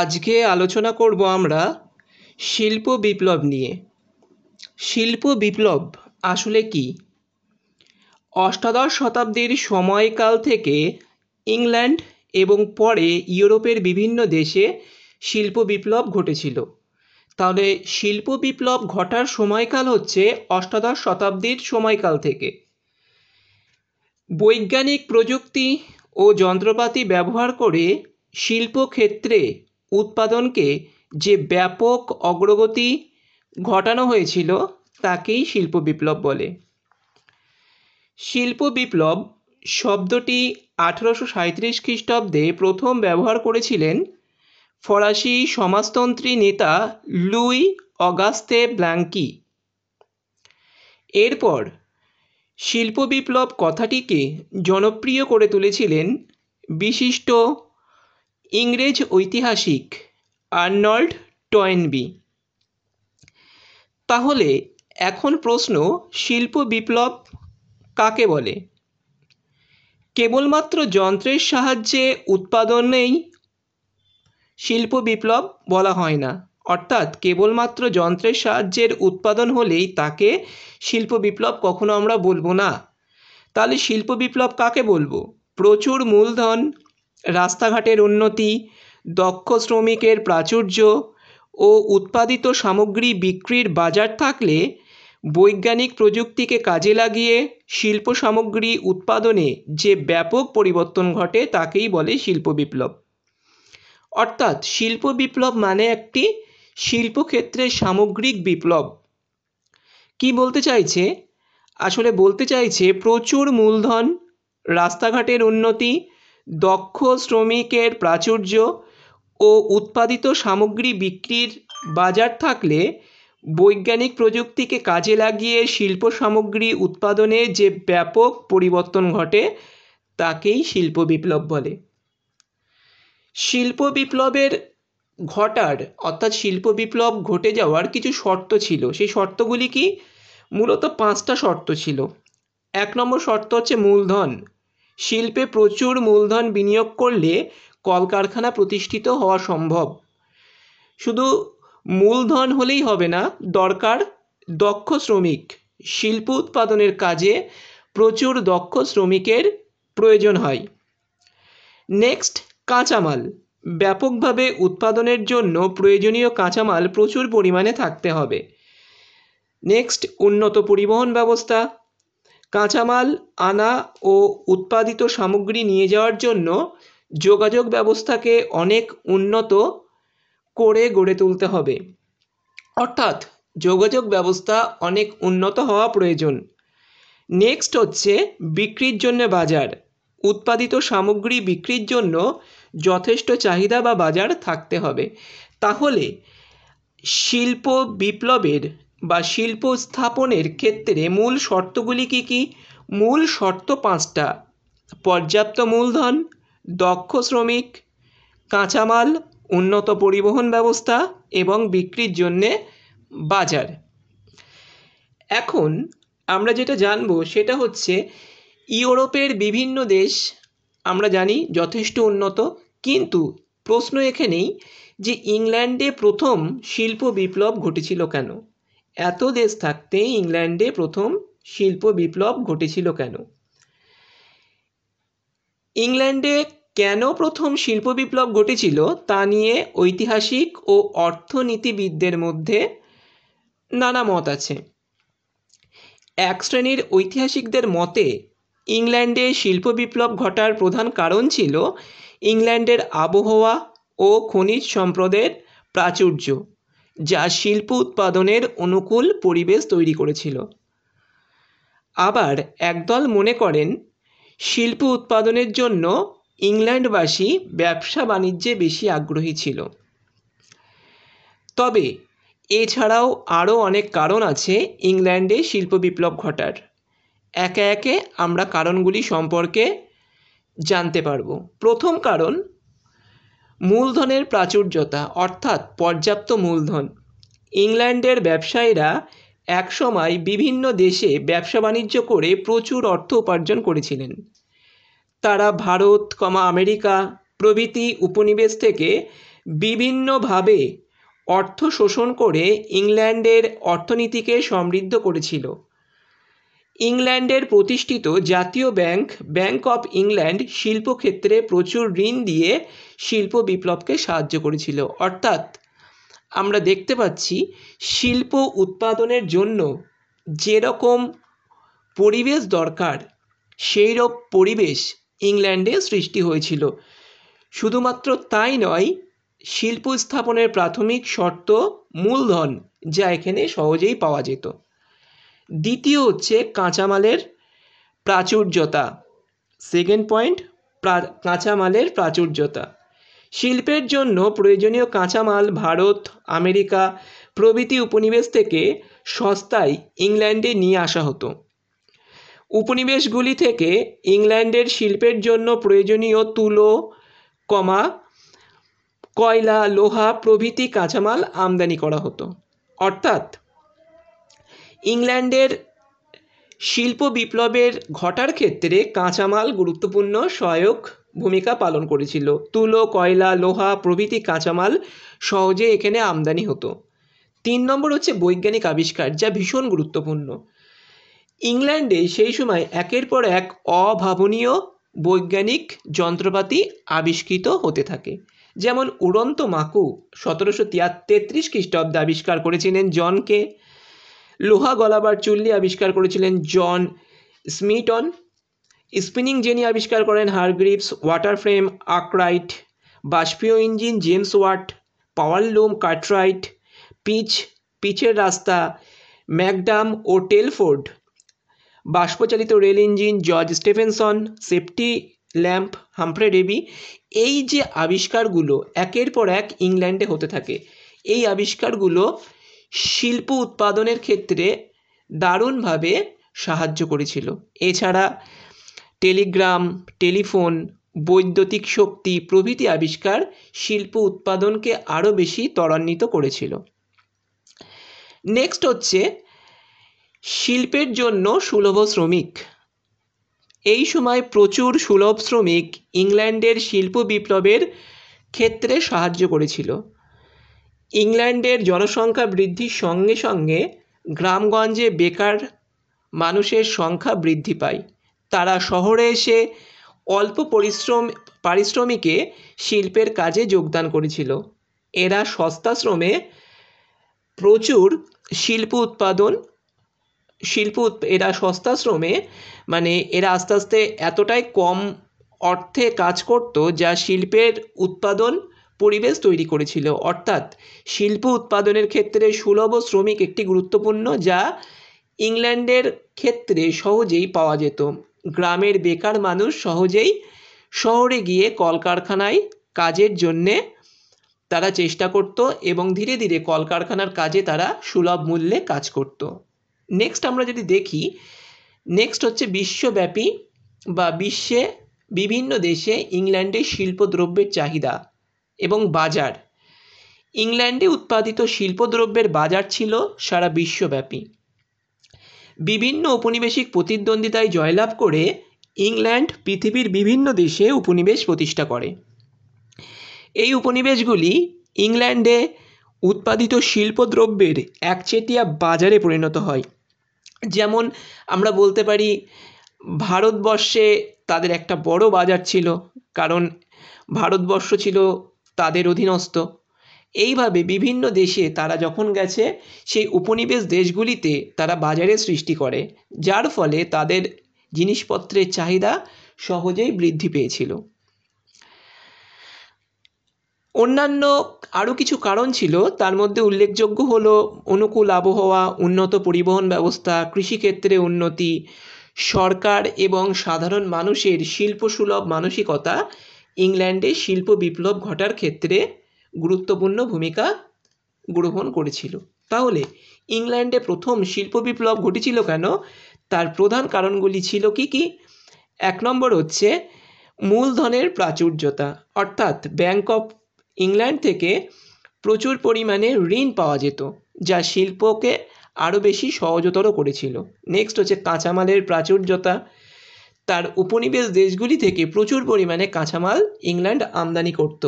আজকে আলোচনা করব আমরা শিল্প বিপ্লব নিয়ে। শিল্প বিপ্লব আসলে কি? অষ্টাদশ শতাব্দীর সময়কাল থেকে ইংল্যান্ড এবং পরে ইউরোপের বিভিন্ন দেশে শিল্প বিপ্লব ঘটেছিল। তাহলে শিল্প বিপ্লব ঘটার সময়কাল হচ্ছে অষ্টাদশ শতাব্দীর সময়কাল থেকে। বৈজ্ঞানিক প্রযুক্তি ও যন্ত্রপাতি ব্যবহার করে শিল্পক্ষেত্রে উৎপাদনকে যে ব্যাপক অগ্রগতি ঘটানো হয়েছিল, তাকেই শিল্প বিপ্লব বলে। শিল্প বিপ্লব শব্দটি আঠেরোশো সাঁইত্রিশ খ্রিস্টাব্দে প্রথম ব্যবহার করেছিলেন ফরাসি সমাজতন্ত্রী নেতা লুই অগাস্তে ব্ল্যাঙ্কি। এরপর শিল্প বিপ্লব কথাটিকে জনপ্রিয় করে তুলেছিলেন বিশিষ্ট ইংরেজ ঐতিহাসিক আর্নল্ড টয়েনবি। তাহলে এখন প্রশ্ন, শিল্প বিপ্লব কাকে বলে? কেবলমাত্র যন্ত্রের সাহায্যে উৎপাদনেই শিল্প বিপ্লব বলা হয় না। অর্থাৎ কেবলমাত্র যন্ত্রের সাহায্যের উৎপাদন হলেই তাকে শিল্প বিপ্লব কখনো আমরা বলব না। তাহলে শিল্প বিপ্লব কাকে বলব? প্রচুর মূলধন রাস্তাঘাটের উন্নতি, দক্ষ শ্রমিকের প্রাচুর্য ও উৎপাদিত সামগ্রী বিক্রির বাজার থাকলে বৈজ্ঞানিক প্রযুক্তিকে কাজে লাগিয়ে শিল্প সামগ্রী উৎপাদনে যে ব্যাপক পরিবর্তন ঘটে তাকেই বলে শিল্প বিপ্লব। অর্থাৎ শিল্প বিপ্লব মানে একটি শিল্পক্ষেত্রের সামগ্রিক বিপ্লব। কি বলতে চাইছে? আসলে বলতে চাইছে প্রচুর মূলধন, রাস্তাঘাটের উন্নতি দক্ষ শ্রমিকের প্রাচুর্য ও উৎপাদিত সামগ্রী বিক্রির বাজার থাকলে বৈজ্ঞানিক প্রযুক্তিকে কাজে লাগিয়ে শিল্প সামগ্রী উৎপাদনে যে ব্যাপক পরিবর্তন ঘটে, তাকেই শিল্প বিপ্লব বলে। শিল্প বিপ্লবের ঘটার, অর্থাৎ শিল্প বিপ্লব ঘটে যাওয়ার কিছু শর্ত ছিল। সেই শর্তগুলি কি? মূলত পাঁচটা শর্ত ছিল। এক নম্বর শর্ত হচ্ছে মূলধন। শিল্পে প্রচুর মূলধন বিনিয়োগ করলে কলকারখানা প্রতিষ্ঠিত হওয়া সম্ভব। শুধু মূলধন হলেই হবে না, দরকার দক্ষ শ্রমিক। শিল্প উৎপাদনের কাজে প্রচুর দক্ষ শ্রমিকের প্রয়োজন হয়। নেক্সট, কাঁচামাল। ব্যাপকভাবে উৎপাদনের জন্য প্রয়োজনীয় কাঁচামাল প্রচুর পরিমাণে থাকতে হবে। নেক্সট, উন্নত পরিবহন ব্যবস্থা। কাঁচামাল, আনা ও উৎপাদিত সামগ্রী নিয়ে যাওয়ার জন্য যোগাযোগ ব্যবস্থাকে অনেক উন্নত করে গড়ে তুলতে হবে। অর্থাৎ, যোগাযোগ ব্যবস্থা অনেক উন্নত হওয়া প্রয়োজন। নেক্সট হচ্ছে বিক্রির জন্য বাজার। উৎপাদিত সামগ্রী বিক্রির জন্য যথেষ্ট চাহিদা বা বাজার থাকতে হবে। তাহলে, শিল্প বিপ্লবের বা শিল্প স্থাপনের ক্ষেত্রে মূল শর্তগুলি কী কী? মূল শর্ত পাঁচটা। পর্যাপ্ত মূলধন, দক্ষ শ্রমিক, কাঁচামাল, উন্নত পরিবহন ব্যবস্থা এবং বিক্রির জন্যে বাজার। এখন আমরা যেটা জানব সেটা হচ্ছে, ইউরোপের বিভিন্ন দেশ আমরা জানি যথেষ্ট উন্নত, কিন্তু প্রশ্ন এখানেই যে ইংল্যান্ডে প্রথম শিল্প বিপ্লব ঘটেছিল কেন? এত দেশ থাকতে ইংল্যান্ডে প্রথম শিল্প বিপ্লব ঘটেছিল কেন? ইংল্যান্ডে কেন প্রথম শিল্প বিপ্লব ঘটেছিল তা নিয়ে ঐতিহাসিক ও অর্থনীতিবিদদের মধ্যে নানা মত আছে। এক শ্রেণির ঐতিহাসিকদের মতে, ইংল্যান্ডে শিল্প বিপ্লব ঘটার প্রধান কারণ ছিল ইংল্যান্ডের আবহাওয়া ও খনিজ সম্পদের প্রাচুর্য। যা শিল্প উৎপাদনের অনুকূল পরিবেশ তৈরি করেছিল। আবার একদল মনে করেন, শিল্প উৎপাদনের জন্য ইংল্যান্ডবাসী ব্যবসা বাণিজ্যে বেশি আগ্রহী ছিল। তবে এছাড়াও আরও অনেক কারণ আছে ইংল্যান্ডে শিল্প বিপ্লব ঘটার। একে একে আমরা কারণগুলি সম্পর্কে জানতে পারব। প্রথম কারণ মূলধনের প্রাচুর্যতা, অর্থাৎ পর্যাপ্ত মূলধন। ইংল্যান্ডের ব্যবসায়ীরা একসময় বিভিন্ন দেশে ব্যবসা বাণিজ্য করে প্রচুর অর্থ উপার্জন করেছিলেন। তারা ভারত, কমা আমেরিকা প্রভৃতি উপনিবেশ থেকে বিভিন্নভাবে অর্থ শোষণ করে ইংল্যান্ডের অর্থনীতিকে সমৃদ্ধ করেছিল। ইংল্যান্ডের প্রতিষ্ঠিত জাতীয় ব্যাংক ব্যাংক অফ ইংল্যান্ড শিল্পক্ষেত্রে প্রচুর ঋণ দিয়ে শিল্প বিপ্লবকে সাহায্য করেছিল। অর্থাৎ আমরা দেখতে পাচ্ছি শিল্প উৎপাদনের জন্য যেরকম পরিবেশ দরকার সেই রকম পরিবেশ ইংল্যান্ডে সৃষ্টি হয়েছিল। শুধুমাত্র তাই নয়, শিল্প স্থাপনের প্রাথমিক শর্ত মূলধন, যা এখানে সহজেই পাওয়া যেত। দ্বিতীয় হচ্ছে কাঁচামালের প্রাচুর্যতা। সেকেন্ড পয়েন্ট কাঁচামালের প্রাচুর্যতা। শিল্পের জন্য প্রয়োজনীয় কাঁচামাল ভারত, আমেরিকা প্রভৃতি উপনিবেশ থেকে সস্তায় ইংল্যান্ডে নিয়ে আসা হতো। উপনিবেশগুলি থেকে ইংল্যান্ডের শিল্পের জন্য প্রয়োজনীয় তুলো, কমা, কয়লা, লোহা প্রভৃতি কাঁচামাল আমদানি করা হতো। অর্থাৎ ইংল্যান্ডের শিল্প বিপ্লবের ঘটার ক্ষেত্রে কাঁচামাল গুরুত্বপূর্ণ সহায়ক ভূমিকা পালন করেছিল। তুলো, কয়লা, লোহা প্রভৃতি কাঁচামাল সহজে এখানে আমদানি হতো। তিন নম্বর হচ্ছে বৈজ্ঞানিক আবিষ্কার, যা ভীষণ গুরুত্বপূর্ণ। ইংল্যান্ডে সেই সময় একের পর এক অভাবনীয় বৈজ্ঞানিক যন্ত্রপাতি আবিষ্কৃত হতে থাকে। যেমন উড়ন্ত মাকু সতেরোশো তেত্রিশ খ্রিস্টাব্দে আবিষ্কার করেছিলেন জনকে লোহা গলাবার চুল্লি আবিষ্কার করেছিলেন জন স্মিটন। স্পিনিং জেনি আবিষ্কার করেন Hargreaves water frame Arkwright বাষ্পীয় engine, James Watt, power loom, Cartwright, pitch, পিচের রাস্তা, ম্যাকডাম ও Telford. বাষ্পচালিত rail engine, George Stephenson, safety lamp, Humphry Davy. এই যে আবিষ্কারগুলো একের পর এক ইংল্যান্ডে হতে থাকে, এই আবিষ্কারগুলো শিল্প উৎপাদনের ক্ষেত্রে দারুণভাবে সাহায্য করেছিল। এছাড়া টেলিগ্রাম, টেলিফোন, বৈদ্যুতিক শক্তি প্রভৃতি আবিষ্কার শিল্প উৎপাদনকে আরও বেশি ত্বরান্বিত করেছিল। নেক্সট হচ্ছে শিল্পের জন্য সুলভ শ্রমিক। এই সময় প্রচুর সুলভ শ্রমিক ইংল্যান্ডের শিল্প বিপ্লবের ক্ষেত্রে সাহায্য করেছিল। ইংল্যান্ডের জনসংখ্যা বৃদ্ধির সঙ্গে সঙ্গে গ্রামগঞ্জে বেকার মানুষের সংখ্যা বৃদ্ধি পায়। তারা শহরে এসে অল্প পরিশ্রম, পারিশ্রমিকে শিল্পের কাজে যোগদান করেছিল। এরা সস্তা শ্রমে প্রচুর শিল্প উৎপাদন, শিল্প এরা সস্তা শ্রমে মানে এরা আস্তে আস্তে এতটাই কম অর্থে কাজ করত যা শিল্পের উৎপাদন পরিবেশ তৈরি করেছিল। অর্থাৎ শিল্প উৎপাদনের ক্ষেত্রে সুলভ শ্রমিক একটি গুরুত্বপূর্ণ, যা ইংল্যান্ডের ক্ষেত্রে সহজেই পাওয়া যেত। গ্রামের বেকার মানুষ সহজেই শহরে গিয়ে কলকারখানায় কাজের জন্যে তারা চেষ্টা করত এবং ধীরে ধীরে কলকারখানার কাজে তারা সুলভ মূল্যে কাজ করত। নেক্সট আমরা যদি দেখি নেক্সট হচ্ছে বিশ্বব্যাপী বা বিশ্বে বিভিন্ন দেশে ইংল্যান্ডের শিল্পদ্রব্যের চাহিদা। এবং বাজার। ইংল্যান্ডে উৎপাদিত শিল্পদ্রব্যের বাজার ছিল সারা বিশ্বব্যাপী। বিভিন্ন ঔপনিবেশিক প্রতিদ্বন্দ্বিতায় জয়লাভ করে ইংল্যান্ড পৃথিবীর বিভিন্ন দেশে উপনিবেশ প্রতিষ্ঠা করে। এই উপনিবেশগুলি ইংল্যান্ডে উৎপাদিত শিল্পদ্রব্যের একচেটিয়া বাজারে পরিণত হয়। যেমন আমরা বলতে পারি, ভারতবর্ষে তাদের একটা বড় বাজার ছিল, কারণ ভারতবর্ষ ছিল তাদের অধীনস্থ। এইভাবে বিভিন্ন দেশে তারা যখন গেছে, সেই উপনিবেশ দেশগুলিতে তারা বাজারের সৃষ্টি করে, যার ফলে তাদের জিনিসপত্রের চাহিদা সহজেই বৃদ্ধি পেয়েছিল। অন্যান্য আরও কিছু কারণ ছিল, তার মধ্যে উল্লেখযোগ্য হলো অনুকূল আবহাওয়া, উন্নত পরিবহন ব্যবস্থা, কৃষিক্ষেত্রে উন্নতি, সরকার এবং সাধারণ মানুষের শিল্পসুলভ মানসিকতা ইংল্যান্ডে শিল্প বিপ্লব ঘটার ক্ষেত্রে গুরুত্বপূর্ণ ভূমিকা গ্রহণ করেছিল। তাহলে ইংল্যান্ডে প্রথম শিল্প বিপ্লব ঘটেছিল কেন? তার প্রধান কারণগুলি ছিল কি কি? এক নম্বর হচ্ছে মূলধনের প্রাচুর্যতা। অর্থাৎ ব্যাঙ্ক অফ ইংল্যান্ড থেকে প্রচুর পরিমাণে ঋণ পাওয়া যেত, যা শিল্পকে আরও বেশি সহজতর করেছিল। নেক্সট হচ্ছে কাঁচামালের প্রাচুর্যতা। তার উপনিবেশ দেশগুলি থেকে প্রচুর পরিমাণে কাঁচামাল ইংল্যান্ড আমদানি করত।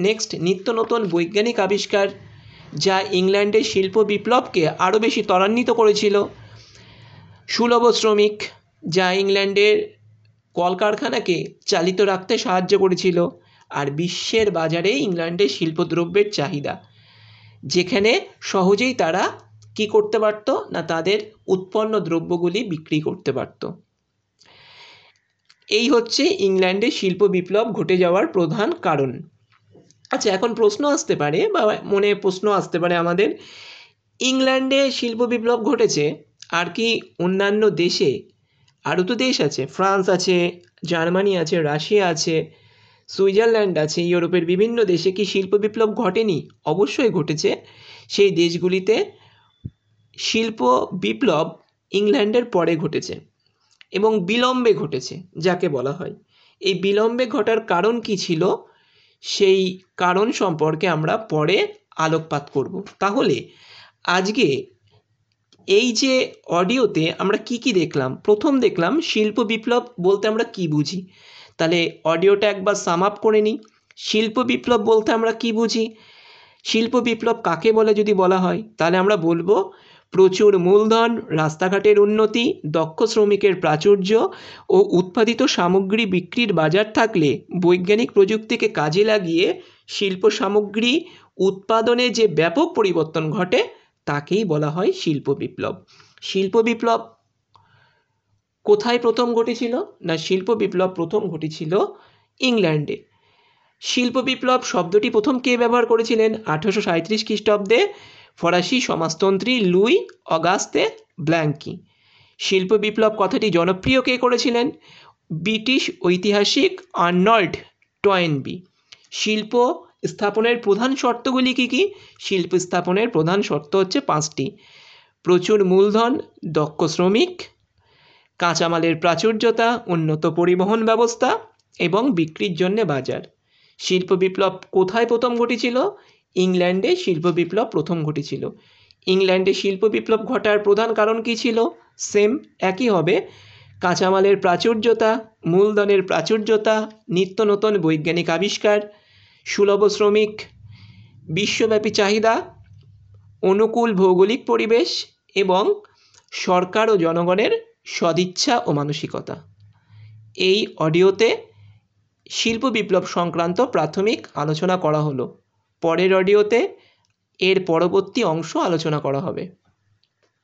নেক্সট নিত্য নতুন বৈজ্ঞানিক আবিষ্কার, যা ইংল্যান্ডের শিল্প বিপ্লবকে আরও বেশি ত্বরান্বিত করেছিল। সুলভ শ্রমিক, যা ইংল্যান্ডের কলকারখানাকে চালিত রাখতে সাহায্য করেছিল, আর বিশ্বের বাজারে ইংল্যান্ডের শিল্পদ্রব্যের চাহিদা, যেখানে সহজেই তারা কি করতে পারতো না তাদের উৎপন্ন দ্রব্যগুলি বিক্রি করতে পারতো। এই হচ্ছে ইংল্যান্ডে শিল্প বিপ্লব ঘটে যাওয়ার প্রধান কারণ। আচ্ছা এখন প্রশ্ন আসতে পারে বা মনে প্রশ্ন আসতে পারে আমাদের, ইংল্যান্ডে শিল্প বিপ্লব ঘটেছে আর কি অন্যান্য দেশে? আরও তো দেশ আছে, ফ্রান্স আছে, জার্মানি আছে, রাশিয়া আছে, সুইজারল্যান্ড আছে, ইউরোপের বিভিন্ন দেশে কি শিল্প বিপ্লব ঘটেনি? অবশ্যই ঘটেছে। সেই দেশগুলিতে শিল্প বিপ্লব ইংল্যান্ডের পরে ঘটেছে। এবং বিলম্বে ঘটেছে, যাকে বলা হয়। এই বিলম্বে ঘটার কারণ কি ছিল? সেই কারণ সম্পর্কে আমরা পরে আলোকপাত করব। তাহলে আজকে এই যে অডিওতে আমরা কি কি দেখলাম? প্রথম দেখলাম শিল্প বিপ্লব বলতে আমরা কি বুঝি? তাহলে অডিওটা একবার সাম আপ করে নিই। শিল্প বিপ্লব বলতে আমরা কি বুঝি? শিল্প বিপ্লব কাকে বলে যদি বলা হয়? তাহলে আমরা বলব প্রচুর মূলধন, রাস্তাঘাটের উন্নতি, দক্ষ শ্রমিকের প্রাচুর্য ও উৎপাদিত সামগ্রী বিক্রির বাজার থাকলে বৈজ্ঞানিক প্রযুক্তিকে কাজে লাগিয়ে শিল্প সামগ্রী উৎপাদনে যে ব্যাপক পরিবর্তন ঘটে, তাকেই বলা হয় শিল্প বিপ্লব। শিল্প বিপ্লব কোথায় প্রথম ঘটেছিল? না, শিল্প বিপ্লব প্রথম ঘটেছিল ইংল্যান্ডে। শিল্প বিপ্লব শব্দটি প্রথম কে ব্যবহার করেছিলেন? আঠেরোশো সাঁত্রিশ খ্রিস্টাব্দে ফরাসি সমাজতন্ত্রী লুই অগাস্তে ব্ল্যাঙ্কি। শিল্প বিপ্লব কথাটি জনপ্রিয় কে করেছিলেন? ব্রিটিশ ঐতিহাসিক আর্নল্ড টয়েনবি। শিল্প স্থাপনের প্রধান শর্তগুলি কী কী? শিল্প স্থাপনের প্রধান শর্ত হচ্ছে পাঁচটি। প্রচুর মূলধন, দক্ষ শ্রমিক, কাঁচামালের প্রাচুর্যতা, উন্নত পরিবহন ব্যবস্থা এবং বিক্রির জন্যে বাজার। শিল্প বিপ্লব কোথায় প্রথম ঘটেছিল? ইংল্যান্ডে শিল্প বিপ্লব প্রথম ঘটেছিল। ইংল্যান্ডে শিল্প বিপ্লব ঘটার প্রধান কারণ কী ছিল? সেম, একই হবে। কাঁচামালের প্রাচুর্যতা, মূলধনের প্রাচুর্যতা, নিত্য নতুন বৈজ্ঞানিক আবিষ্কার, সুলভ শ্রমিক, বিশ্বব্যাপী চাহিদা, অনুকূল ভৌগোলিক পরিবেশ এবং সরকার ও জনগণের সদিচ্ছা ও মানসিকতা। এই অডিওতে শিল্প বিপ্লব সংক্রান্ত প্রাথমিক আলোচনা করা হলো। পরের অডিওতে এর পরবর্তী অংশ আলোচনা করা হবে।